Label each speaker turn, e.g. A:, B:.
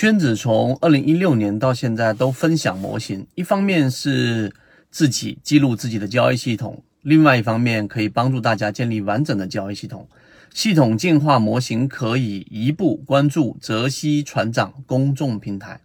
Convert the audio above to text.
A: 圈子从二零一六年到现在都分享模型，一方面是自己记录自己的交易系统，另外一方面可以帮助大家建立完整的交易系统。系统进化模型可以移步关注泽西船长公众平台。